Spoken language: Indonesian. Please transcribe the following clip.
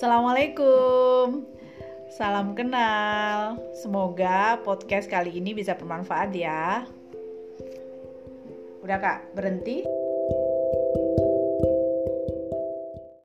Assalamualaikum. Salam kenal. Semoga podcast kali ini bisa bermanfaat ya. Udah Kak, berhenti.